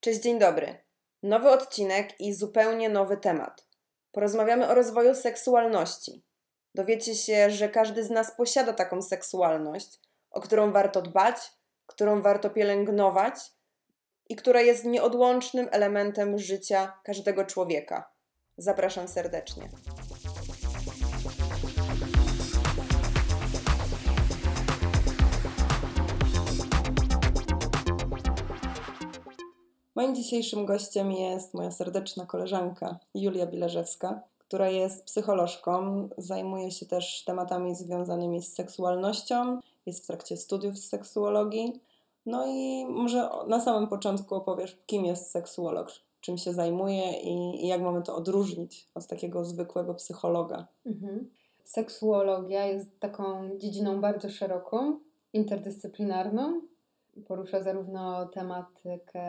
Cześć, dzień dobry. Nowy odcinek i zupełnie nowy temat. Porozmawiamy o rozwoju seksualności. Dowiecie się, że każdy z nas posiada taką seksualność, o którą warto dbać, którą warto pielęgnować i która jest nieodłącznym elementem życia każdego człowieka. Zapraszam serdecznie. Moim dzisiejszym gościem jest moja serdeczna koleżanka Julia Bilerzewska, która jest psycholożką, zajmuje się też tematami związanymi z seksualnością, jest w trakcie studiów z seksuologii. No i może na samym początku opowiesz, kim jest seksuolog, czym się zajmuje i, i jak mamy to odróżnić od takiego zwykłego psychologa. Mhm. Seksuologia jest taką dziedziną bardzo szeroką, interdyscyplinarną, porusza zarówno tematykę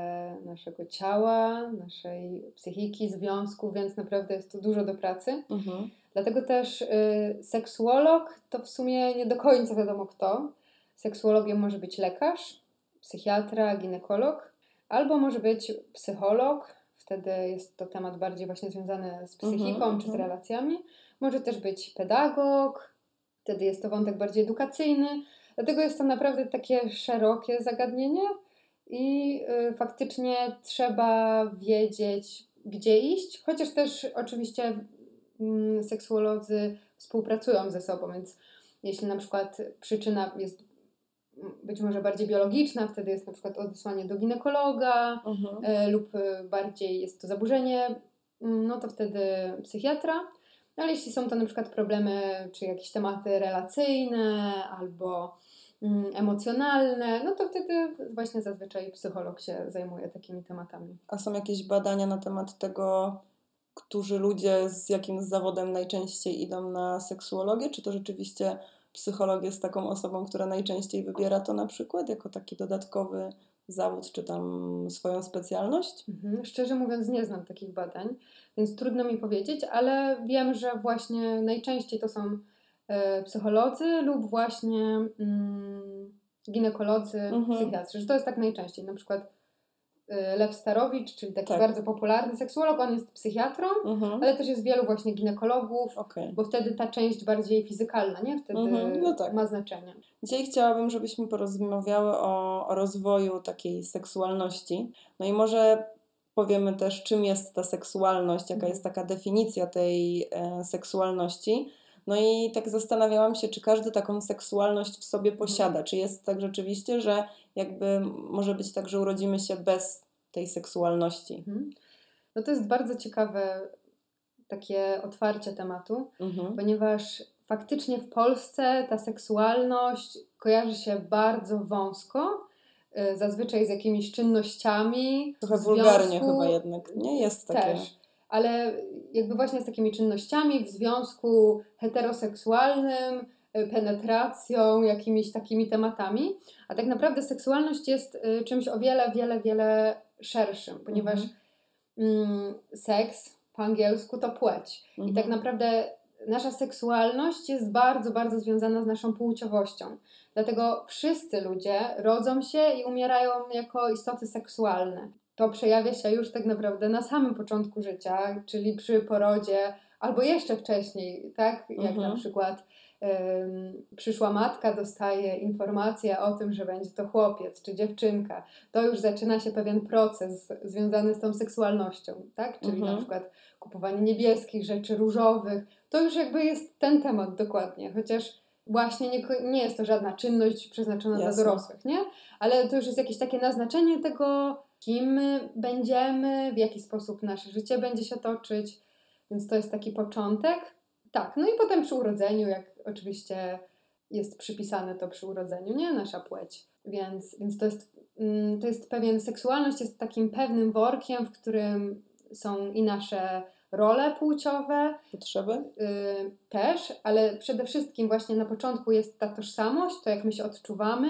naszego ciała, naszej psychiki, związku, więc naprawdę jest tu dużo do pracy. Mhm. Dlatego też y, seksuolog to w sumie nie do końca wiadomo kto. Seksuologiem może być lekarz, psychiatra, ginekolog, albo może być psycholog. Wtedy jest to temat bardziej właśnie związany z psychiką mhm, czy z mhm. relacjami. Może też być pedagog, wtedy jest to wątek bardziej edukacyjny Dlatego jest to naprawdę takie szerokie zagadnienie i y, faktycznie trzeba wiedzieć, gdzie iść, chociaż też oczywiście y, seksuolodzy współpracują ze sobą, więc jeśli na przykład przyczyna jest być może bardziej biologiczna, wtedy jest na przykład odesłanie do ginekologa mhm. y, lub bardziej jest to zaburzenie, mm, no to wtedy psychiatra. Ale jeśli są to na przykład problemy, czy jakieś tematy relacyjne albo mm, emocjonalne, no to wtedy właśnie zazwyczaj psycholog się zajmuje takimi tematami. A są jakieś badania na temat tego, którzy ludzie z jakim zawodem najczęściej idą na seksuologię? Czy to rzeczywiście psycholog jest taką osobą, która najczęściej wybiera to na przykład jako taki dodatkowy zawód, czy tam swoją specjalność? Mhm. Szczerze mówiąc, nie znam takich badań, więc trudno mi powiedzieć, ale wiem, że właśnie najczęściej to są e, psycholodzy lub właśnie mm, ginekolodzy, mhm. psychiatrzy, że to jest tak najczęściej. Na przykład Y, Lew Starowicz, czyli taki tak. bardzo popularny seksuolog, on jest psychiatrą, mhm. ale też jest wielu właśnie ginekologów, okay. bo wtedy ta część bardziej fizykalna, nie? Wtedy mhm. no tak. ma znaczenie. Dzisiaj chciałabym, żebyśmy porozmawiały o, o rozwoju takiej seksualności. No i może powiemy też, czym jest ta seksualność, jaka mhm. jest taka definicja tej e, seksualności. No i tak zastanawiałam się, czy każdy taką seksualność w sobie mhm. posiada. Czy jest tak rzeczywiście, że jakby może być tak, że urodzimy się bez tej seksualności? Mhm. No to jest bardzo ciekawe takie otwarcie tematu, mhm. ponieważ faktycznie w Polsce ta seksualność kojarzy się bardzo wąsko, y, zazwyczaj z jakimiś czynnościami. Trochę wulgarnie chyba jednak, nie jest takie. Też ale jakby właśnie z takimi czynnościami w związku heteroseksualnym, y, penetracją, jakimiś takimi tematami. A tak naprawdę seksualność jest y, czymś o wiele, wiele, wiele szerszym, ponieważ mhm. mm, seks po angielsku to płeć. Mhm. I tak mhm. naprawdę nasza seksualność jest bardzo, bardzo związana z naszą płciowością. Dlatego wszyscy ludzie rodzą się i umierają jako istoty seksualne to przejawia się już tak naprawdę na samym początku życia, czyli przy porodzie albo jeszcze wcześniej, tak? Jak mhm. na przykład przyszła matka dostaje informację o tym, że będzie to chłopiec czy dziewczynka, to już zaczyna się pewien proces związany z tą seksualnością, tak? Czyli mhm. na przykład kupowanie niebieskich rzeczy, różowych. To już jakby jest ten temat dokładnie, chociaż właśnie nie, nie jest to żadna czynność przeznaczona Jasne. dla dorosłych, nie? Ale to już jest jakieś takie naznaczenie tego, kim będziemy, w jaki sposób nasze życie będzie się toczyć. Więc to jest taki początek. Tak, no i potem przy urodzeniu, jak oczywiście jest przypisane to przy urodzeniu, nie nasza płeć. Więc, więc to, jest, mm, to jest pewien, seksualność jest takim pewnym workiem, w którym są i nasze role płciowe. Potrzeby? Y, też, ale przede wszystkim właśnie na początku jest ta tożsamość, to jak my się odczuwamy,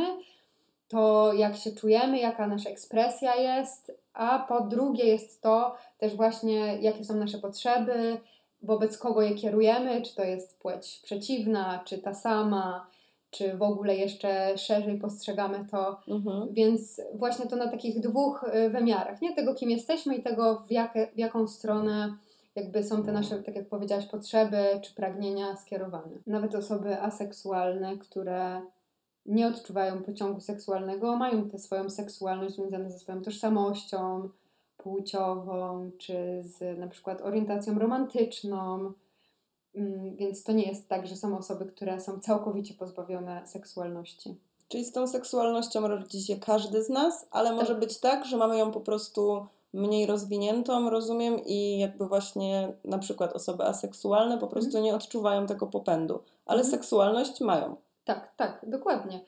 to jak się czujemy, jaka nasza ekspresja jest, a po drugie jest to też właśnie, jakie są nasze potrzeby, wobec kogo je kierujemy, czy to jest płeć przeciwna, czy ta sama, czy w ogóle jeszcze szerzej postrzegamy to. Mhm. Więc właśnie to na takich dwóch y, wymiarach, nie? Tego, kim jesteśmy i tego, w, jakie, w jaką stronę jakby są te nasze, tak jak powiedziałaś, potrzeby czy pragnienia skierowane. Nawet osoby aseksualne, które nie odczuwają pociągu seksualnego, mają tę swoją seksualność związaną ze swoją tożsamością płciową, czy z na przykład orientacją romantyczną. Mm, Więc to nie jest tak, że są osoby, które są całkowicie pozbawione seksualności. Czyli z tą seksualnością rodzi się każdy z nas, ale może być tak, że mamy ją po prostu mniej rozwiniętą, rozumiem, i jakby właśnie na przykład osoby aseksualne po prostu nie odczuwają tego popędu, ale Mhm. seksualność mają. Tak, Tak, dokładnie.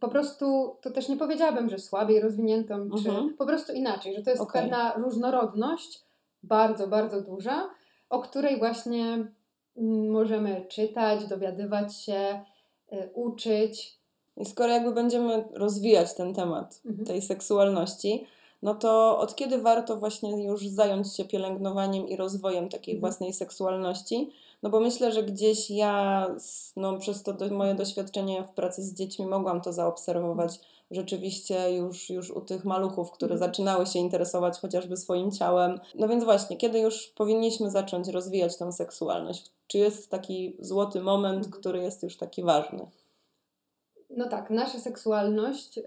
Po prostu to też nie powiedziałabym, że słabiej rozwiniętą, czy Mhm. po prostu inaczej, że to jest Okej. pewna różnorodność, bardzo, bardzo duża, o której właśnie mm, możemy czytać, dowiadywać się, y, uczyć. I skoro jakby będziemy rozwijać ten temat Mhm. tej seksualności, no to od kiedy warto właśnie już zająć się pielęgnowaniem i rozwojem takiej Mhm. własnej seksualności? No bo myślę, że gdzieś ja, no przez to do, moje doświadczenie w pracy z dziećmi mogłam to zaobserwować rzeczywiście już, już u tych maluchów, które Mhm. zaczynały się interesować chociażby swoim ciałem. No więc właśnie, kiedy już powinniśmy zacząć rozwijać tą seksualność? Czy jest taki złoty moment, Mhm. który jest już taki ważny? No tak, nasza seksualność y,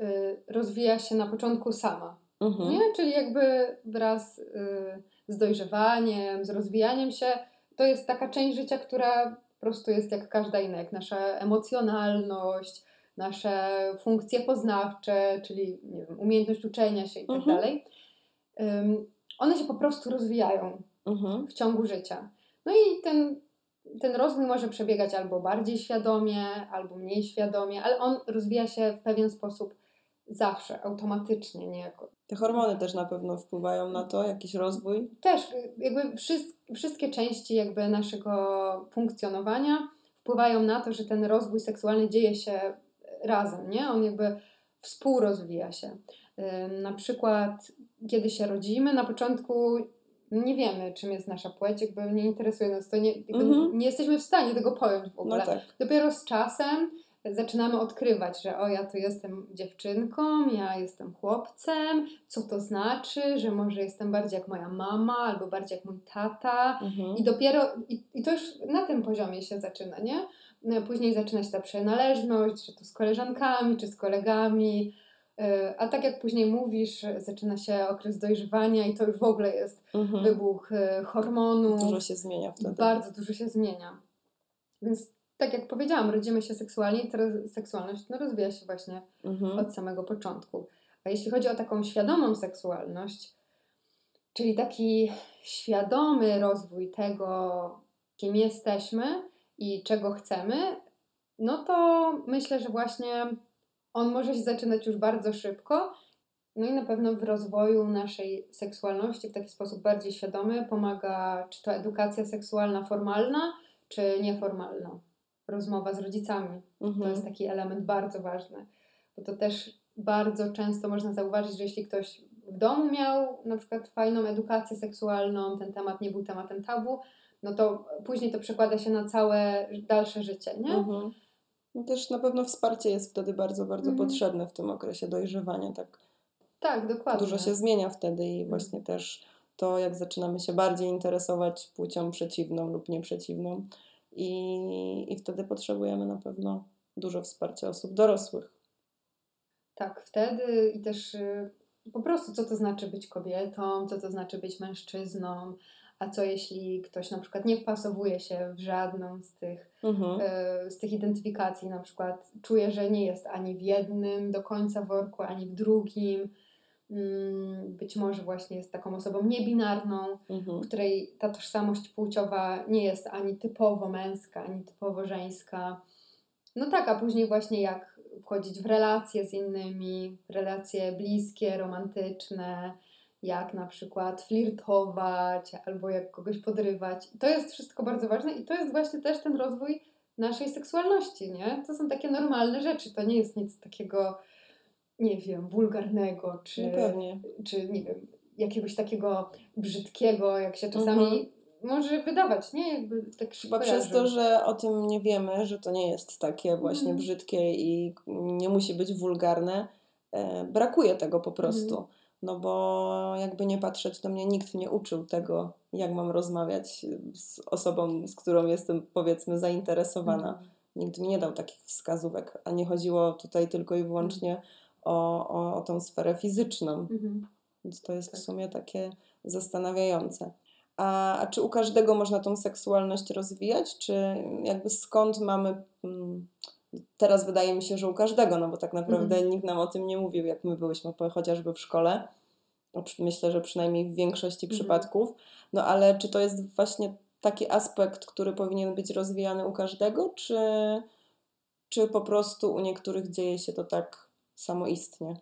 rozwija się na początku sama. Mhm. Nie? Czyli jakby wraz y, z dojrzewaniem, z rozwijaniem się, to jest taka część życia, która po prostu jest jak każda inna, jak nasza emocjonalność, nasze funkcje poznawcze, czyli nie wiem, umiejętność uczenia się i tak Mhm. dalej. One się po prostu rozwijają Mhm. w ciągu życia. No i ten, ten rozwój może przebiegać albo bardziej świadomie, albo mniej świadomie, ale on rozwija się w pewien sposób zawsze, automatycznie, niejako. Te hormony też na pewno wpływają na to, jakiś rozwój. Też jakby wszys- wszystkie części jakby naszego funkcjonowania wpływają na to, że ten rozwój seksualny dzieje się razem, nie? On jakby współrozwija się. Na przykład, kiedy się rodzimy, na początku nie wiemy, czym jest nasza płeć, jakby nie interesuje nas to, nie, jakby Mhm. nie jesteśmy w stanie tego pojąć w ogóle. No tak. Dopiero z czasem zaczynamy odkrywać, że o, ja tu jestem dziewczynką, ja jestem chłopcem, co to znaczy, że może jestem bardziej jak moja mama albo bardziej jak mój tata. Mhm. I dopiero, i, i to już na tym poziomie się zaczyna, nie? No, Później zaczyna się ta przynależność, czy to z koleżankami, czy z kolegami. Yy, A tak jak później mówisz, zaczyna się okres dojrzewania i to już w ogóle jest Mhm. wybuch yy, hormonów. Dużo się zmienia wtedy. Bardzo dużo się zmienia. Więc tak jak powiedziałam, rodzimy się seksualnie i teraz seksualność no, rozwija się właśnie Mhm. od samego początku. A jeśli chodzi o taką świadomą seksualność, czyli taki świadomy rozwój tego, kim jesteśmy i czego chcemy, no to myślę, że właśnie on może się zaczynać już bardzo szybko. No i na pewno w rozwoju naszej seksualności w taki sposób bardziej świadomy pomaga czy to edukacja seksualna formalna, czy nieformalna. Rozmowa z rodzicami. To Mhm. jest taki element bardzo ważny, bo to też bardzo często można zauważyć, że jeśli ktoś w domu miał na przykład fajną edukację seksualną, ten temat nie był tematem tabu, no to później to przekłada się na całe dalsze życie, nie? Mhm. No też na pewno wsparcie jest wtedy bardzo, bardzo Mhm. potrzebne w tym okresie dojrzewania. Tak Tak, dokładnie. dużo się zmienia wtedy i właśnie też to, jak zaczynamy się bardziej interesować płcią przeciwną lub nieprzeciwną. I, I wtedy potrzebujemy na pewno dużo wsparcia osób dorosłych. Tak, wtedy i też y, po prostu co to znaczy być kobietą, co to znaczy być mężczyzną, a co jeśli ktoś na przykład nie wpasowuje się w żadną z tych Mhm. e, z tych identyfikacji na przykład czuje, że nie jest ani w jednym do końca worku, ani w drugim. Mm, Być może właśnie jest taką osobą niebinarną, Mhm. w której ta tożsamość płciowa nie jest ani typowo męska, ani typowo żeńska. No tak, a później właśnie jak wchodzić w relacje z innymi, relacje bliskie, romantyczne, jak na przykład flirtować albo jak kogoś podrywać. To jest wszystko bardzo ważne i to jest właśnie też ten rozwój naszej seksualności, nie? To są takie normalne rzeczy, to nie jest nic takiego, nie wiem, wulgarnego, czy, No czy nie wiem, jakiegoś takiego brzydkiego, jak się czasami Mhm. może wydawać, nie? Jakby tak Chyba przez to, że o tym nie wiemy, że to nie jest takie właśnie mm. brzydkie i nie musi być wulgarne, e, brakuje tego po prostu. Mm. No bo jakby nie patrzeć, to mnie nikt nie uczył tego, jak mam rozmawiać z osobą, z którą jestem powiedzmy zainteresowana. Mm. Nikt mi nie dał takich wskazówek, a nie chodziło tutaj tylko i wyłącznie. O, o, o tą sferę fizyczną. -hmm. Więc to jest w tak. sumie takie zastanawiające. A, a czy u każdego można tą seksualność rozwijać? Czy jakby skąd mamy. Hmm, teraz wydaje mi się, że u każdego, no bo tak naprawdę mm. nikt nam o tym nie mówił, jak my byłyśmy chociażby w szkole. Myślę, że przynajmniej w większości mm. przypadków. No ale czy to jest właśnie taki aspekt, który powinien być rozwijany u każdego, czy, czy po prostu u niektórych dzieje się to tak samoistnie?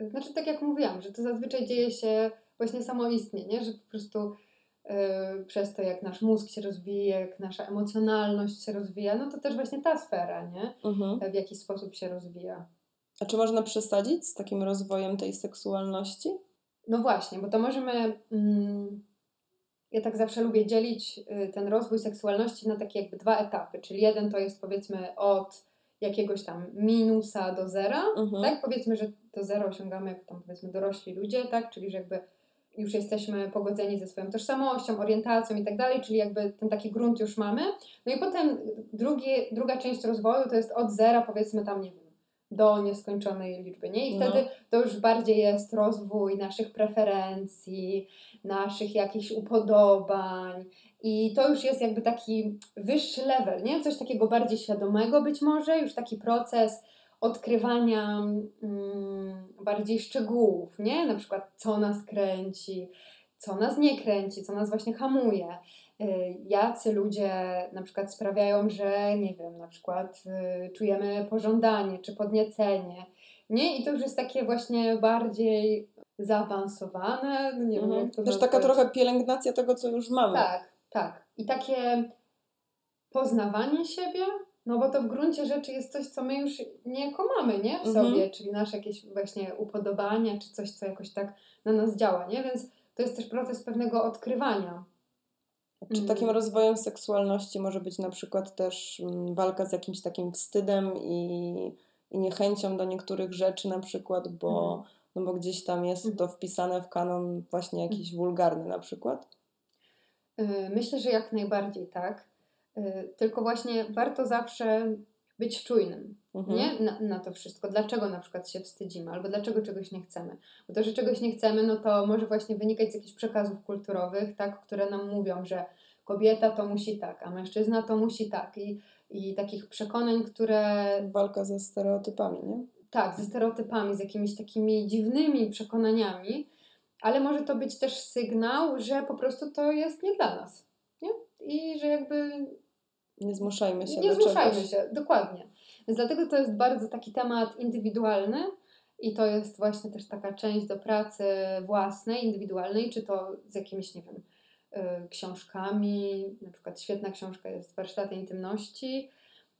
Znaczy, tak jak mówiłam, że to zazwyczaj dzieje się właśnie samoistnie, nie? że po prostu yy, przez to, jak nasz mózg się rozwija, jak nasza emocjonalność się rozwija, no to też właśnie ta sfera, nie? Mhm. W jaki sposób się rozwija. A czy można przesadzić z takim rozwojem tej seksualności? No właśnie, bo to możemy. Mm, ja tak zawsze lubię dzielić y, ten rozwój seksualności na takie jakby dwa etapy. Czyli jeden to jest powiedzmy od jakiegoś tam minusa do zera, mhm. tak? Powiedzmy, że to zero osiągamy jako tam powiedzmy dorośli ludzie, tak? Czyli że jakby już jesteśmy pogodzeni ze swoją tożsamością, orientacją i tak dalej, czyli jakby ten taki grunt już mamy. No i potem drugie, druga część rozwoju to jest od zera, powiedzmy tam, nie wiem, do nieskończonej liczby, nie? I no. wtedy to już bardziej jest rozwój naszych preferencji, naszych jakichś upodobań i to już jest jakby taki wyższy level, nie? Coś takiego bardziej świadomego być może, już taki proces odkrywania mm, bardziej szczegółów, nie? Na przykład co nas kręci, co nas nie kręci, co nas właśnie hamuje. Y, jacy ludzie na przykład sprawiają, że nie wiem, na przykład y, czujemy pożądanie czy podniecenie. Nie? I to już jest takie właśnie bardziej zaawansowane. Nie mhm. wiem, jak to Też taka trochę pielęgnacja tego, co już mamy. Tak, tak. I takie poznawanie siebie, no bo to w gruncie rzeczy jest coś, co my już niejako mamy, nie? W mhm. sobie, czyli nasze jakieś właśnie upodobania, czy coś, co jakoś tak na nas działa, nie? Więc to jest też proces pewnego odkrywania. Czy takim mhm. rozwojem seksualności może być na przykład też mm, walka z jakimś takim wstydem i, i niechęcią do niektórych rzeczy na przykład, bo, mhm. no bo gdzieś tam jest mhm. to wpisane w kanon właśnie jakiś wulgarny na przykład? Y, myślę, że jak najbardziej tak. Y, tylko właśnie warto zawsze być czujnym mhm. nie? Na, na, to wszystko. Dlaczego na przykład się wstydzimy, albo dlaczego czegoś nie chcemy. Bo to, że czegoś nie chcemy, no to może właśnie wynikać z jakichś przekazów kulturowych, tak, które nam mówią, że kobieta to musi tak, a mężczyzna to musi tak. I, i takich przekonań, które. Walka ze stereotypami, nie? Tak, ze stereotypami, z jakimiś takimi dziwnymi przekonaniami, ale może to być też sygnał, że po prostu to jest nie dla nas. Nie? I że jakby nie zmuszajmy się. Nie zmuszajmy czegoś. się, dokładnie. Więc dlatego to jest bardzo taki temat indywidualny i to jest właśnie też taka część do pracy własnej, indywidualnej, czy to z jakimiś, nie wiem, y, książkami. Na przykład świetna książka jest Warsztaty Intymności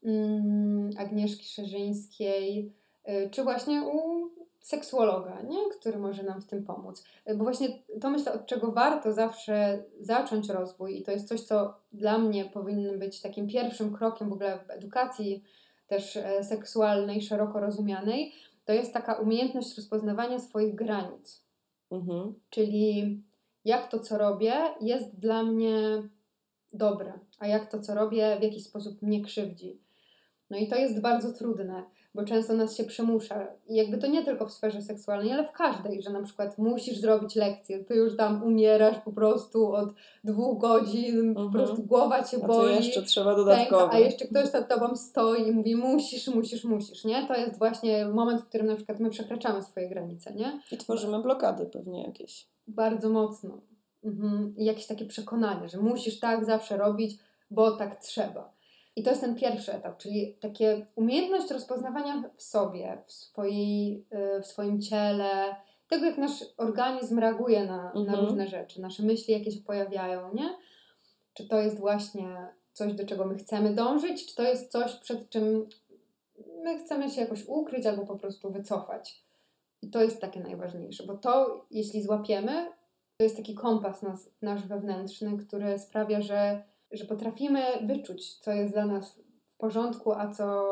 mm, Agnieszki Szerzyńskiej, y, czy właśnie u seksuologa, nie? który może nam w tym pomóc. Bo właśnie to myślę, od czego warto zawsze zacząć rozwój, i to jest coś, co dla mnie powinno być takim pierwszym krokiem w ogóle w edukacji też e, seksualnej, szeroko rozumianej, to jest taka umiejętność rozpoznawania swoich granic. Mhm. Czyli jak to, co robię, jest dla mnie dobre, a jak to, co robię, w jakiś sposób mnie krzywdzi. No i to jest bardzo trudne, bo często nas się przymusza. I jakby to nie tylko w sferze seksualnej, ale w każdej, że na przykład musisz zrobić lekcję, ty już tam umierasz po prostu od dwóch godzin, mhm. po prostu głowa cię boli. A jeszcze trzeba dodatkowo. Pęka, a jeszcze ktoś nad tobą stoi i mówi musisz, musisz, musisz, nie? To jest właśnie moment, w którym na przykład my przekraczamy swoje granice, nie? I tworzymy blokady pewnie jakieś. Bardzo mocno. Mhm. I jakieś takie przekonanie, że musisz tak zawsze robić, bo tak trzeba. I to jest ten pierwszy etap, czyli takie umiejętność rozpoznawania w sobie, w, swojej, y, w swoim ciele, tego jak nasz organizm reaguje na, mhm. na różne rzeczy, nasze myśli jakie się pojawiają, nie? Czy to jest właśnie coś, do czego my chcemy dążyć, czy to jest coś, przed czym my chcemy się jakoś ukryć albo po prostu wycofać. I to jest takie najważniejsze, bo to, jeśli złapiemy, To jest taki kompas nas, nasz wewnętrzny, który sprawia, że, że potrafimy wyczuć, co jest dla nas w porządku, a co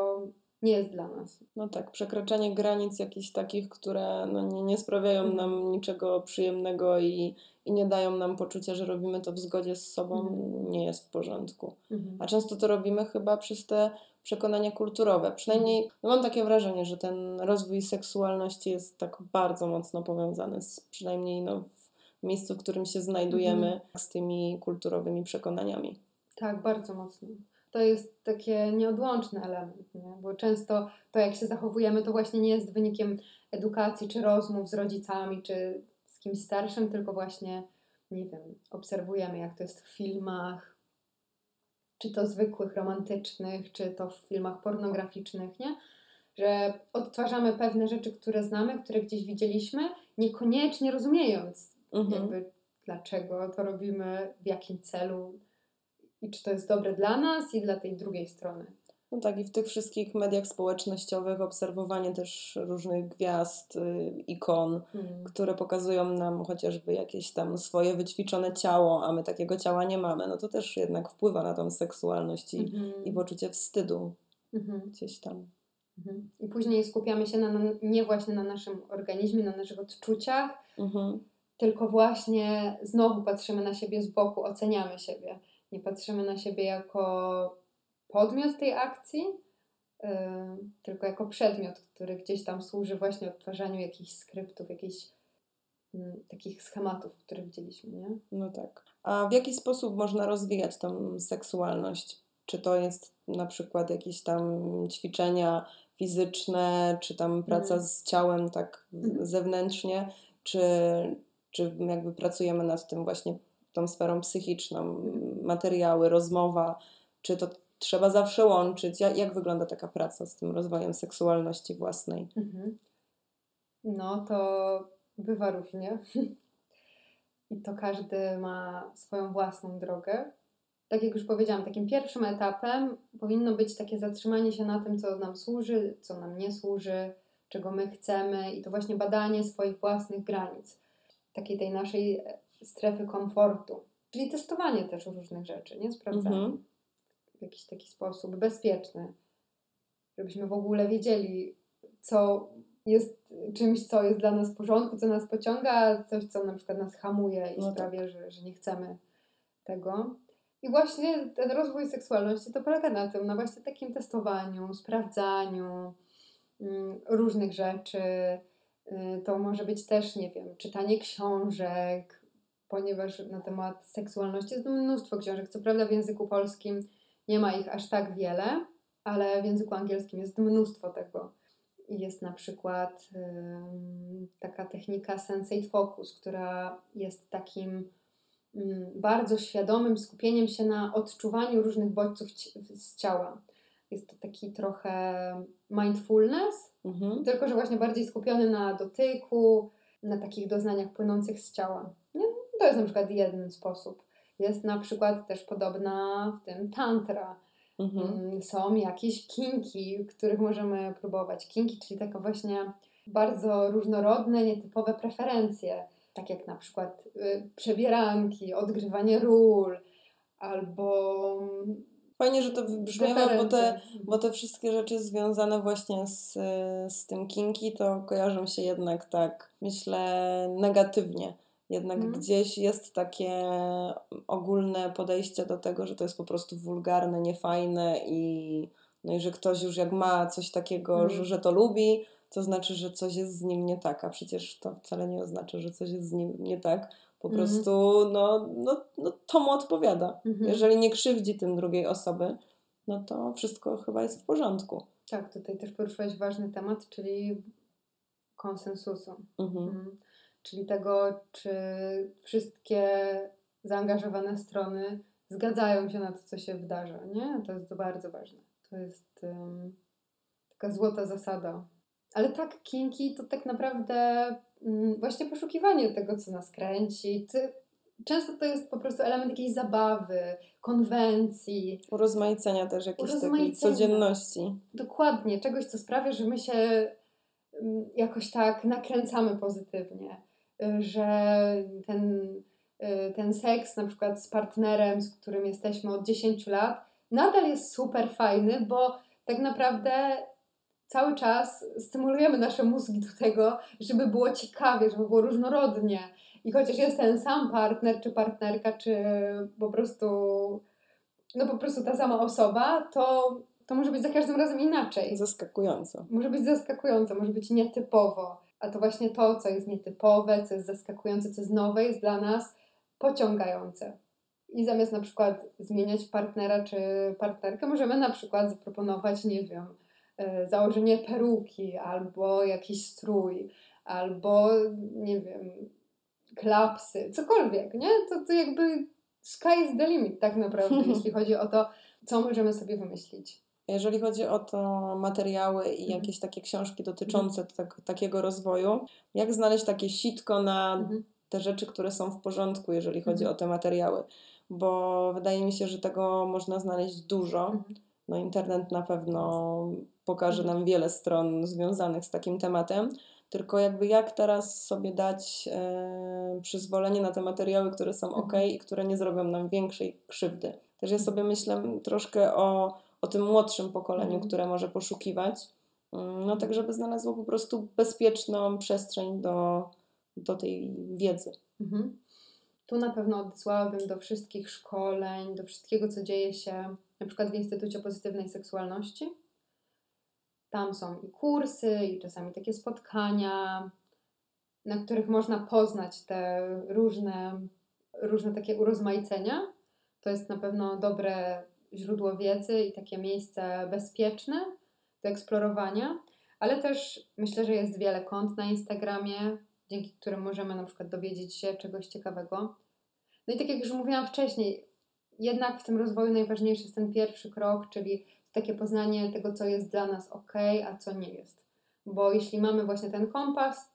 nie jest dla nas. No tak, przekraczanie granic jakichś takich, które no nie, nie sprawiają Mhm. nam niczego przyjemnego i, i nie dają nam poczucia, że robimy to w zgodzie z sobą, Mhm. nie jest w porządku. Mhm. A często to robimy chyba przez te przekonania kulturowe. Przynajmniej no mam takie wrażenie, że ten rozwój seksualności jest tak bardzo mocno powiązany z przynajmniej no, w miejscu, w którym się znajdujemy, Mhm. z tymi kulturowymi przekonaniami. Tak, bardzo mocno. To jest taki nieodłączny element, nie? bo często to, jak się zachowujemy, to właśnie nie jest wynikiem edukacji czy rozmów z rodzicami czy z kimś starszym, tylko właśnie, nie wiem, obserwujemy, jak to jest w filmach, czy to zwykłych, romantycznych, czy to w filmach pornograficznych, nie? Że odtwarzamy pewne rzeczy, które znamy, które gdzieś widzieliśmy, niekoniecznie rozumiejąc, Mhm. jakby dlaczego to robimy, w jakim celu i czy to jest dobre dla nas i dla tej drugiej strony. No tak, i w tych wszystkich mediach społecznościowych obserwowanie też różnych gwiazd, y, ikon, Hmm. które pokazują nam chociażby jakieś tam swoje wyćwiczone ciało, a my takiego ciała nie mamy, no to też jednak wpływa na tą seksualność i, Mhm. i poczucie wstydu Mhm. gdzieś tam. Mhm. I później skupiamy się na, na, nie właśnie na naszym organizmie, na naszych odczuciach, Mhm. tylko właśnie znowu patrzymy na siebie z boku, oceniamy siebie. Nie patrzymy na siebie jako podmiot tej akcji, yy, tylko jako przedmiot, który gdzieś tam służy właśnie odtwarzaniu jakichś skryptów, jakichś mm, takich schematów, które widzieliśmy, nie? No tak. A w jaki sposób można rozwijać tą seksualność? Czy to jest na przykład jakieś tam ćwiczenia fizyczne, czy tam praca Mhm. z ciałem tak Mhm. zewnętrznie, czy, czy jakby pracujemy nad tym właśnie tą sferą psychiczną, materiały, rozmowa, czy to trzeba zawsze łączyć? Jak, jak wygląda taka praca z tym rozwojem seksualności własnej? Mhm. No to bywa różnie. I to każdy ma swoją własną drogę. Tak jak już powiedziałam, takim pierwszym etapem powinno być takie zatrzymanie się na tym, co nam służy, co nam nie służy, czego my chcemy, i to właśnie badanie swoich własnych granic, takiej tej naszej strefy komfortu. Czyli testowanie też różnych rzeczy, nie? Sprawdzanie Mhm. w jakiś taki sposób bezpieczny, żebyśmy w ogóle wiedzieli, co jest czymś, co jest dla nas w porządku, co nas pociąga, a coś, co na przykład nas hamuje i No tak. sprawia, że, że nie chcemy tego. I właśnie ten rozwój seksualności to polega na tym, na właśnie takim testowaniu, sprawdzaniu mm, różnych rzeczy. Y, To może być też, nie wiem, czytanie książek, ponieważ na temat seksualności jest mnóstwo książek. Co prawda w języku polskim nie ma ich aż tak wiele, ale w języku angielskim jest mnóstwo tego. Jest na przykład taka technika Sensate Focus, która jest takim ym, bardzo świadomym skupieniem się na odczuwaniu różnych bodźców z ciała. Jest to taki trochę mindfulness, Mhm. tylko że właśnie bardziej skupiony na dotyku, na takich doznaniach płynących z ciała. To jest na przykład jeden sposób. Jest na przykład też podobna w tym tantra. Mhm. Mm, Są jakieś kinki, których możemy próbować. Kinki, czyli takie właśnie bardzo różnorodne, nietypowe preferencje, tak jak na przykład y, przebieranki, odgrywanie ról, albo Fajnie, że to wybrzmiewa, bo te, bo te wszystkie rzeczy związane właśnie z, z tym kinki to kojarzą się jednak tak, myślę, negatywnie. Jednak Mhm. gdzieś jest takie ogólne podejście do tego, że to jest po prostu wulgarne, niefajne i, no i że ktoś już jak ma coś takiego, Mhm. że, że to lubi, to znaczy, że coś jest z nim nie tak, a przecież to wcale nie oznacza, że coś jest z nim nie tak. Po Mhm. prostu no, no, no, to mu odpowiada. Mhm. Jeżeli nie krzywdzi tym drugiej osoby, no to wszystko chyba jest w porządku. Tak, tutaj też poruszyłeś ważny temat, czyli konsensusu. Mhm. Czyli tego, czy wszystkie zaangażowane strony zgadzają się na to, co się wydarza, nie? To jest bardzo ważne. To jest em, taka złota zasada. Ale tak, kinki to tak naprawdę mm, właśnie poszukiwanie tego, co nas kręci. Ty, często to jest po prostu element jakiejś zabawy, konwencji, Urozmaicenia też jakiejś takiej Urozmaicenia. codzienności. dokładnie czegoś, co sprawia, że my się mm, jakoś tak nakręcamy pozytywnie. Że ten, y, ten seks na przykład z partnerem, z którym jesteśmy od 10 lat, nadal jest super fajny, bo tak naprawdę cały czas stymulujemy nasze mózgi do tego, żeby było ciekawie, żeby było różnorodnie. I chociaż jest ten sam partner, czy partnerka, czy po prostu, no po prostu ta sama osoba, to, to może być za każdym razem inaczej. Zaskakująco. Może być zaskakująco, może być nietypowo. A to właśnie to, co jest nietypowe, co jest zaskakujące, co jest nowe, jest dla nas pociągające. I zamiast na przykład zmieniać partnera czy partnerkę, możemy na przykład zaproponować, nie wiem, e, założenie peruki albo jakiś strój, albo nie wiem, klapsy, cokolwiek, nie? To, to jakby sky is the limit tak naprawdę, jeśli chodzi o to, co możemy sobie wymyślić. Jeżeli chodzi o to materiały i mhm. jakieś takie książki dotyczące tak, takiego rozwoju, jak znaleźć takie sitko na mhm. te rzeczy, które są w porządku, jeżeli chodzi mhm. o te materiały? Bo wydaje mi się, że tego można znaleźć dużo. Mhm. No, internet na pewno pokaże nam wiele stron związanych z takim tematem tylko jakby jak teraz sobie dać e, przyzwolenie na te materiały, które są ok i które nie zrobią nam większej krzywdy. Też ja sobie myślę troszkę o, o tym młodszym pokoleniu, mhm. które może poszukiwać, mm, no tak żeby znalazło po prostu bezpieczną przestrzeń do, do tej wiedzy. Mhm. Tu na pewno odesłałabym do wszystkich szkoleń, do wszystkiego, co dzieje się na przykład w Instytucie Pozytywnej Seksualności tam są i kursy, i czasami takie spotkania, na których można poznać te różne, różne takie urozmaicenia. To jest na pewno dobre źródło wiedzy i takie miejsce bezpieczne do eksplorowania, ale też myślę, że jest wiele kont na Instagramie, dzięki którym możemy na przykład dowiedzieć się czegoś ciekawego. No i tak jak już mówiłam wcześniej, jednak w tym rozwoju najważniejszy jest ten pierwszy krok, czyli takie poznanie tego, co jest dla nas ok, a co nie jest. Bo jeśli mamy właśnie ten kompas,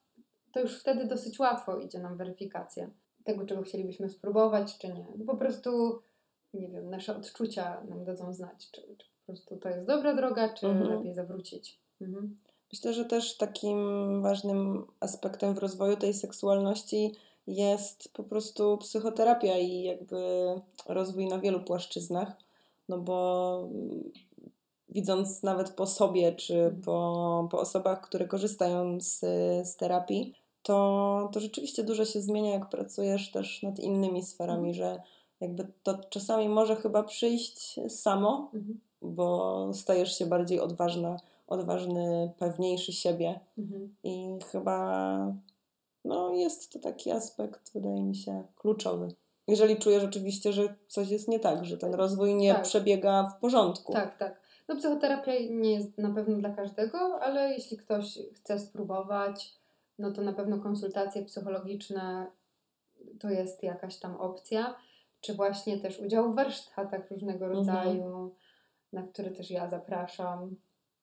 to już wtedy dosyć łatwo idzie nam weryfikacja tego, czego chcielibyśmy spróbować, czy nie. Po prostu, nie wiem, nasze odczucia nam dadzą znać, czy, czy po prostu to jest dobra droga, czy mhm. lepiej zawrócić. Mhm. Myślę, że też takim ważnym aspektem w rozwoju tej seksualności jest po prostu psychoterapia i jakby rozwój na wielu płaszczyznach, no bo widząc nawet po sobie, czy mhm. po, po osobach, które korzystają z, z terapii, to, to rzeczywiście dużo się zmienia, jak pracujesz też nad innymi sferami, mhm. że jakby to czasami może chyba przyjść samo, mhm. bo stajesz się bardziej odważna, odważny, pewniejszy siebie mhm. i chyba no, jest to taki aspekt, wydaje mi się, kluczowy. Jeżeli czujesz oczywiście, że coś jest nie tak, że ten rozwój nie tak. przebiega w porządku. Tak, tak. No psychoterapia nie jest na pewno dla każdego, ale jeśli ktoś chce spróbować, no to na pewno konsultacje psychologiczne to jest jakaś tam opcja, czy właśnie też udział w warsztatach różnego mhm. rodzaju, mhm. na które też ja zapraszam,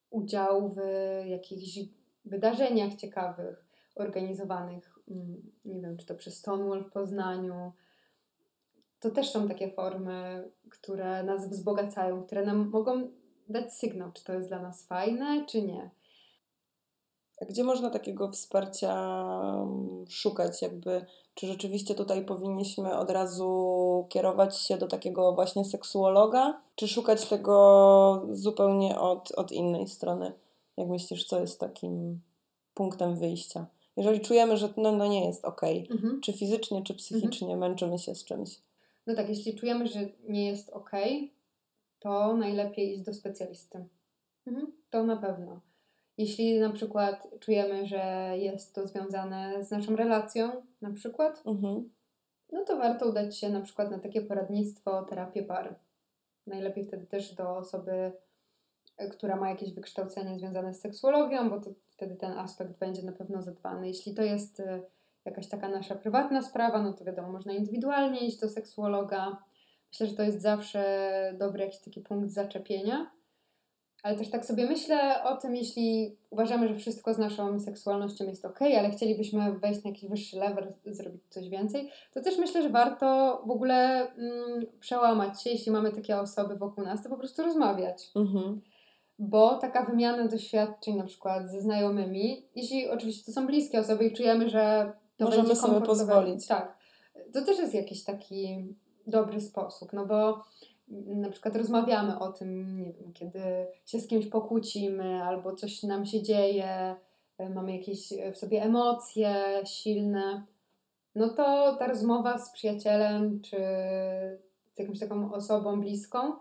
udział w jakichś wydarzeniach ciekawych, organizowanych, mm, nie wiem, czy to przez Stonewall w Poznaniu, to też są takie formy, które nas wzbogacają, które nam mogą dać sygnał, czy to jest dla nas fajne, czy nie. Gdzie można takiego wsparcia mm, szukać? Jakby, czy rzeczywiście tutaj powinniśmy od razu kierować się do takiego właśnie seksuologa, czy szukać tego zupełnie od, od innej strony? Jak myślisz, co jest takim punktem wyjścia? Jeżeli czujemy, że no, no nie jest ok, mhm. czy fizycznie, czy psychicznie mhm. męczymy się z czymś. No tak, jeśli czujemy, że nie jest ok, to najlepiej iść do specjalisty. Mhm, to na pewno. Jeśli na przykład czujemy, że jest to związane z naszą relacją, na przykład, mhm. no to warto udać się na przykład na takie poradnictwo, terapię par. Najlepiej wtedy też do osoby, która ma jakieś wykształcenie związane z seksuologią, bo to wtedy ten aspekt będzie na pewno zadbany. Jeśli to jest y, jakaś taka nasza prywatna sprawa, no to wiadomo, można indywidualnie iść do seksuologa. Myślę, że to jest zawsze dobry jakiś taki punkt zaczepienia. Ale też tak sobie myślę o tym, jeśli uważamy, że wszystko z naszą seksualnością jest ok, ale chcielibyśmy wejść na jakiś wyższy level, zrobić coś więcej, to też myślę, że warto w ogóle mm, przełamać się, jeśli mamy takie osoby wokół nas, to po prostu rozmawiać. Mhm. Bo taka wymiana doświadczeń, na przykład ze znajomymi, jeśli oczywiście to są bliskie osoby i czujemy, że to Możemy sobie pozwolić. Tak. To też jest jakiś taki dobry sposób, no bo na przykład rozmawiamy o tym, nie wiem, kiedy się z kimś pokłócimy albo coś nam się dzieje, e, mamy jakieś w sobie emocje silne, no to ta rozmowa z przyjacielem czy z jakąś taką osobą bliską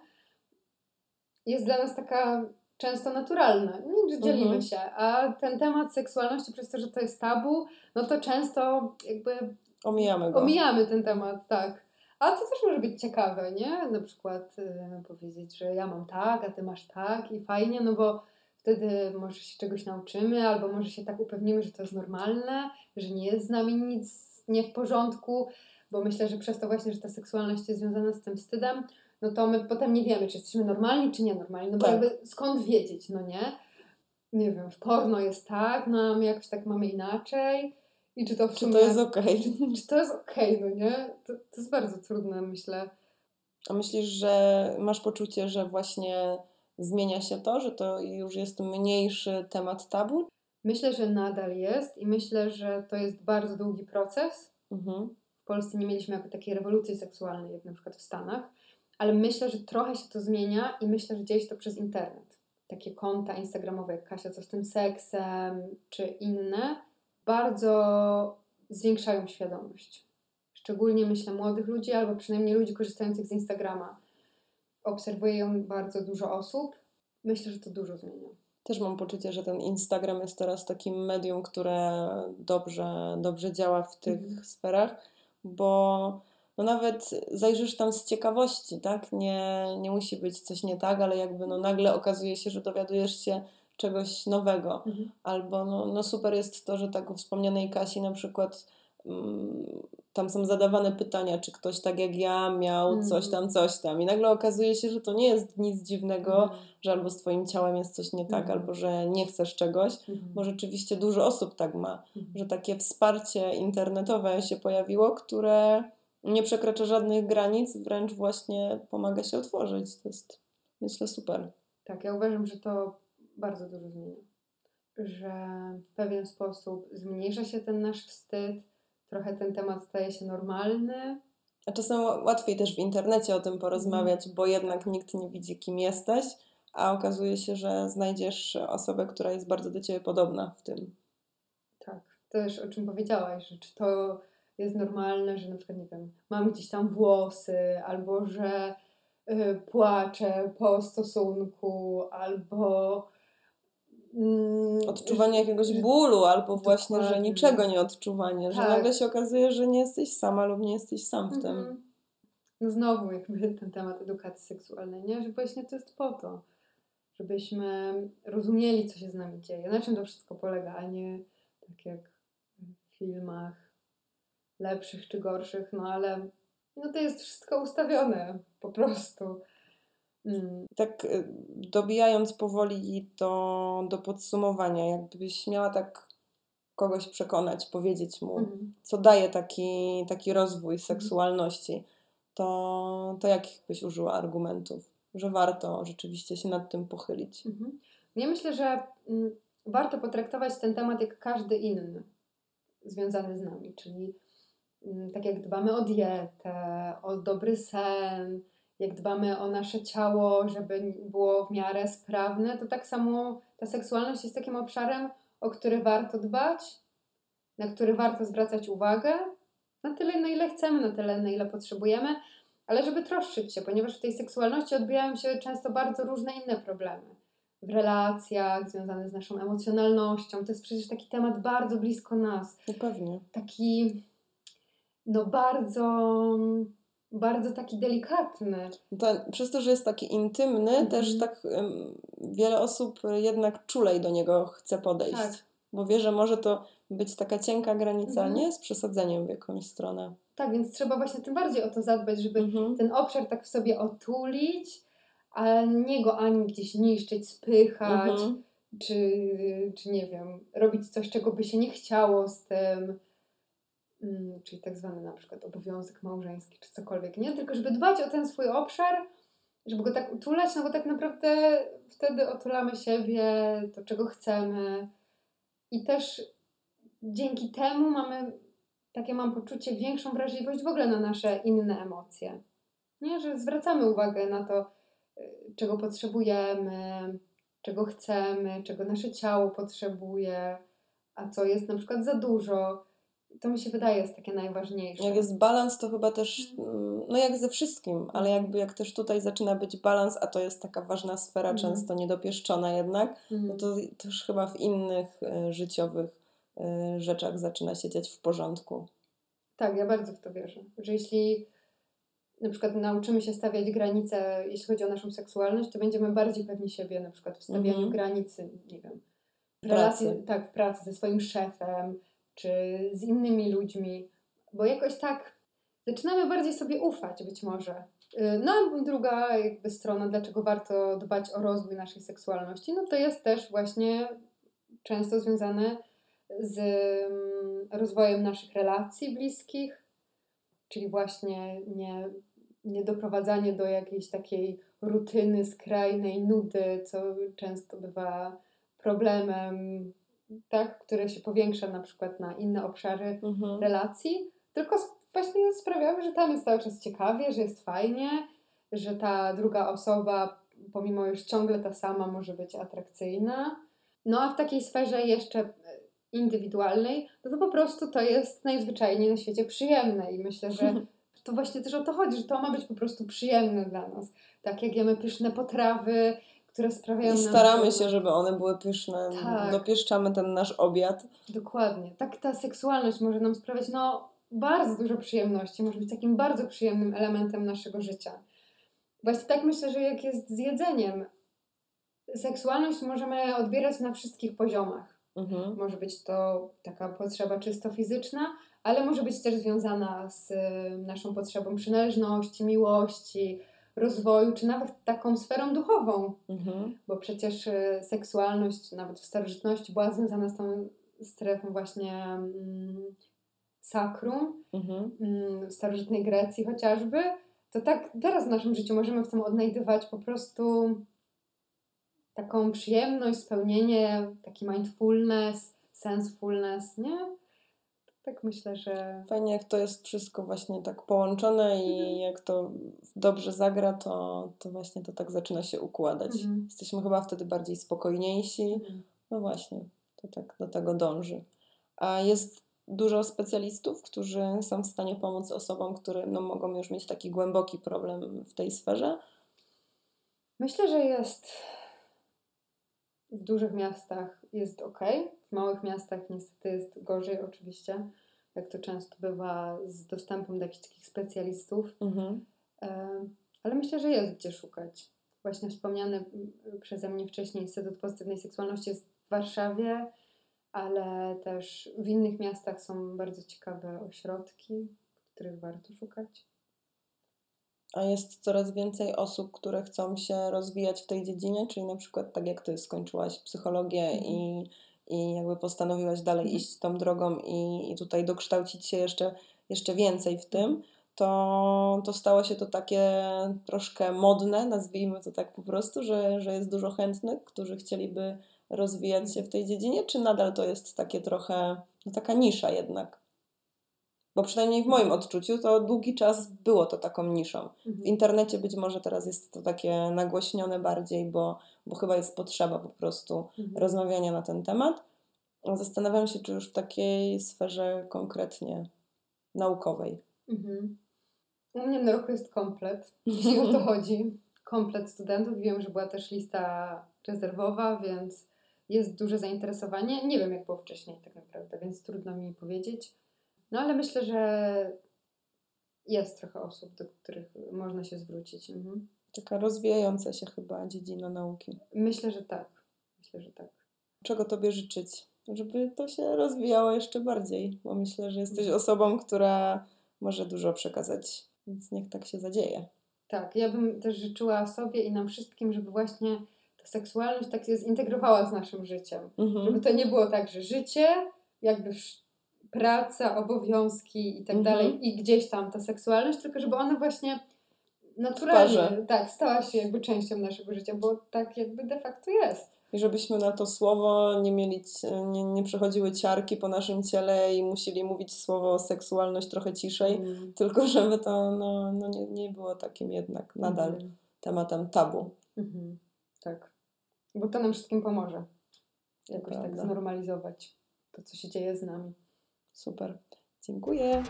jest dla nas taka często naturalna, nie, dzielimy Mhm. się, a ten temat seksualności przez to, że to jest tabu, no to często jakby Omijamy go. omijamy ten temat, tak. A to też może być ciekawe, nie? Na przykład y, powiedzieć, że ja mam tak, a ty masz tak i fajnie, no bo wtedy może się czegoś nauczymy, albo może się tak upewnimy, że to jest normalne, że nie jest z nami nic nie w porządku, bo myślę, że przez to właśnie, że ta seksualność jest związana z tym wstydem, no to my potem nie wiemy, czy jesteśmy normalni, czy nienormalni, no bo Tak. jakby skąd wiedzieć, no nie? Nie wiem, w porno jest tak, no a my jakoś tak mamy inaczej i czy to w Czy sumie... to jest okej? Czy to jest okej, no nie? To, to jest bardzo trudne, myślę. A myślisz, że masz poczucie, że właśnie zmienia się to, że to już jest mniejszy temat tabu? Myślę, że nadal jest i myślę, że to jest bardzo długi proces. Mhm. W Polsce nie mieliśmy jako takiej rewolucji seksualnej, jak na przykład w Stanach, ale myślę, że trochę się to zmienia i myślę, że dzieje się to przez internet. Takie konta instagramowe jak Kasia, co z tym seksem, czy inne, bardzo zwiększają świadomość. Szczególnie myślę młodych ludzi, albo przynajmniej ludzi korzystających z Instagrama. Obserwuję ją bardzo dużo osób. Myślę, że to dużo zmienia. Też mam poczucie, że ten Instagram jest teraz takim medium, które dobrze, dobrze działa w tych Mhm. sferach, bo no nawet zajrzysz tam z ciekawości, tak? Nie, nie musi być coś nie tak, ale jakby no nagle okazuje się, że dowiadujesz się czegoś nowego. Albo no, no super jest to, że tak u wspomnianej Kasi na przykład mm, tam są zadawane pytania, czy ktoś tak jak ja miał coś tam, coś tam. I nagle okazuje się, że to nie jest nic dziwnego, Mhm. że albo z Twoim ciałem jest coś nie tak, Mhm. albo że nie chcesz czegoś, Mhm. bo rzeczywiście dużo osób tak ma, Mhm. że takie wsparcie internetowe się pojawiło, które nie przekracza żadnych granic, wręcz właśnie pomaga się otworzyć. To jest, myślę, super. Tak, ja uważam, że to bardzo dużo zmienia. Że w pewien sposób zmniejsza się ten nasz wstyd, trochę ten temat staje się normalny. A czasem łatwiej też w internecie o tym porozmawiać, Mhm. bo jednak nikt nie widzi, kim jesteś, a okazuje się, że znajdziesz osobę, która jest bardzo do ciebie podobna w tym. Tak, też o czym powiedziałaś, że czy to jest normalne, że na przykład, nie wiem, mam gdzieś tam włosy, albo że y, płaczę po stosunku, albo mm, Odczuwanie jakiegoś że- bólu, albo właśnie, że Dokładnie. niczego nie odczuwanie, że Tak. nagle się okazuje, że nie jesteś sama lub nie jesteś sam w tym. Mhm. No znowu jakby ten temat edukacji seksualnej, nie? Że właśnie to jest po to, żebyśmy rozumieli, co się z nami dzieje, na czym to wszystko polega, a nie tak jak w filmach lepszych czy gorszych, no ale no to jest wszystko ustawione po prostu. Mm. Tak y, dobijając powoli do, do podsumowania, jakbyś miała tak kogoś przekonać, powiedzieć mu, Mhm. co daje taki, taki rozwój seksualności, to, to jakich byś użyła argumentów, że warto rzeczywiście się nad tym pochylić? Mhm. Ja myślę, że mm, warto potraktować ten temat jak każdy inny związany z nami, czyli mm, tak jak dbamy o dietę, o dobry sen, jak dbamy o nasze ciało, żeby było w miarę sprawne, to tak samo ta seksualność jest takim obszarem, o który warto dbać, na który warto zwracać uwagę, na tyle, na ile chcemy, na tyle, na ile potrzebujemy, ale żeby troszczyć się, ponieważ w tej seksualności odbijają się często bardzo różne inne problemy. W relacjach, związane z naszą emocjonalnością. To jest przecież taki temat bardzo blisko nas. No pewnie. Taki, no bardzo, bardzo taki delikatny. Przez to, że jest taki intymny, Mhm. też tak ym, wiele osób jednak czulej do niego chce podejść. Tak. Bo wie, że może to być taka cienka granica, Mhm. nie z przesadzeniem w jakąś stronę. Tak, więc trzeba właśnie tym bardziej o to zadbać, żeby Mhm. ten obszar tak w sobie otulić, a nie go ani gdzieś niszczyć, spychać, Mhm. czy, czy nie wiem, robić coś, czego by się nie chciało z tym, czyli tak zwany na przykład obowiązek małżeński, czy cokolwiek, nie? Tylko żeby dbać o ten swój obszar, żeby go tak utulać, no bo tak naprawdę wtedy otulamy siebie, to czego chcemy i też dzięki temu mamy takie mam poczucie, większą wrażliwość w ogóle na nasze inne emocje. Nie, że zwracamy uwagę na to, y, czego potrzebujemy, czego chcemy, czego nasze ciało potrzebuje, a co jest na przykład za dużo. To mi się wydaje jest takie najważniejsze. Jak jest balans, to chyba też, Mhm. mm, no jak ze wszystkim, ale jakby jak też tutaj zaczyna być balans, a to jest taka ważna sfera, Mhm. często niedopieszczona jednak, no Mhm. to też chyba w innych y, życiowych y, rzeczach zaczyna się dziać w porządku. Tak, ja bardzo w to wierzę. Że jeśli na przykład nauczymy się stawiać granice, jeśli chodzi o naszą seksualność, to będziemy bardziej pewni siebie, na przykład w stawianiu Mhm. granicy, nie wiem, w Pracy. relacji, tak, w pracy ze swoim szefem, czy z innymi ludźmi, bo jakoś tak zaczynamy bardziej sobie ufać być może. Y, No a druga jakby strona, dlaczego warto dbać o rozwój naszej seksualności, no to jest też właśnie często związane z mm, rozwojem naszych relacji bliskich, czyli właśnie nie, nie doprowadzanie do jakiejś takiej rutyny, skrajnej nudy, co często bywa problemem, tak, które się powiększa na przykład na inne obszary Mhm. relacji, tylko właśnie sprawiamy, że tam jest cały czas ciekawie, że jest fajnie, że ta druga osoba, pomimo już ciągle ta sama, może być atrakcyjna. No a w takiej sferze jeszcze e, indywidualnej, no to po prostu to jest najzwyczajniej na świecie przyjemne i myślę, że to właśnie też o to chodzi, że to ma być po prostu przyjemne dla nas. Tak jak jemy pyszne potrawy, które sprawiają I nam... staramy że- się, żeby one były pyszne, Tak. dopieszczamy ten nasz obiad. Dokładnie. Tak ta seksualność może nam sprawiać no, bardzo dużo przyjemności, może być takim bardzo przyjemnym elementem naszego życia. Właśnie tak myślę, że jak jest z jedzeniem, seksualność możemy odbierać na wszystkich poziomach. Mhm. Może być to taka potrzeba czysto fizyczna, ale może być też związana z y, naszą potrzebą przynależności, miłości, rozwoju, czy nawet taką sferą duchową Mhm. bo przecież y, seksualność nawet w starożytności była związana z tą strefą właśnie mm, sakrum, Mhm. mm, w starożytnej Grecji chociażby, to tak teraz w naszym życiu możemy w tym odnajdywać po prostu taką przyjemność, spełnienie, taki mindfulness, sensefulness, nie? Tak myślę, że... Fajnie, jak to jest wszystko właśnie tak połączone i Mhm. jak to dobrze zagra, to, to właśnie to tak zaczyna się układać. Mhm. Jesteśmy chyba wtedy bardziej spokojniejsi. Mhm. No właśnie, to tak do tego dąży. A jest dużo specjalistów, którzy są w stanie pomóc osobom, które no, mogą już mieć taki głęboki problem w tej sferze. Myślę, że jest w dużych miastach jest ok, w małych miastach niestety jest gorzej oczywiście, jak to często bywa z dostępem do jakichś takich specjalistów, Mhm. E, ale myślę, że jest gdzie szukać. Właśnie wspomniany przeze mnie wcześniej Instytut Pozytywnej Seksualności jest w Warszawie, ale też w innych miastach są bardzo ciekawe ośrodki, których warto szukać. A jest coraz więcej osób, które chcą się rozwijać w tej dziedzinie, czyli na przykład tak jak ty skończyłaś psychologię Mhm. i, i jakby postanowiłaś dalej Mhm. iść tą drogą i, i tutaj dokształcić się jeszcze, jeszcze więcej w tym, to, to stało się to takie troszkę modne, nazwijmy to tak po prostu, że, że jest dużo chętnych, którzy chcieliby rozwijać się w tej dziedzinie, czy nadal to jest takie trochę, no taka nisza jednak? Bo przynajmniej w moim odczuciu to długi czas było to taką niszą. W Mhm. internecie być może teraz jest to takie nagłośnione bardziej, bo, bo chyba jest potrzeba po prostu Mhm. rozmawiania na ten temat. Zastanawiam się, czy już w takiej sferze konkretnie naukowej. Mhm. U mnie na roku jest komplet, jeśli o to chodzi. Komplet studentów. Wiem, że była też lista rezerwowa, więc jest duże zainteresowanie. Nie wiem, jak było wcześniej tak naprawdę, więc trudno mi powiedzieć. No ale myślę, że jest trochę osób, do których można się zwrócić. Mhm. Taka rozwijająca się chyba dziedzina nauki. Myślę, że tak. Myślę, że tak. Czego Tobie życzyć? Żeby to się rozwijało jeszcze bardziej, bo myślę, że jesteś osobą, która może dużo przekazać, więc niech tak się zadzieje. Tak, ja bym też życzyła sobie i nam wszystkim, żeby właśnie ta seksualność tak się zintegrowała z naszym życiem. Mhm. Żeby to nie było tak, że życie, jakby praca, obowiązki i tak Mhm. dalej, i gdzieś tam ta seksualność, tylko żeby ona właśnie naturalnie tak, stała się jakby częścią naszego życia, bo tak jakby de facto jest. I żebyśmy na to słowo nie mieli, nie, nie przechodziły ciarki po naszym ciele i musieli mówić słowo seksualność trochę ciszej, mm. tylko żeby to no, no nie, nie było takim jednak nadal mm. tematem tabu. Mhm. Tak, bo to nam wszystkim pomoże. Jakoś tak znormalizować to, co się dzieje z nami. Super. Dziękuję.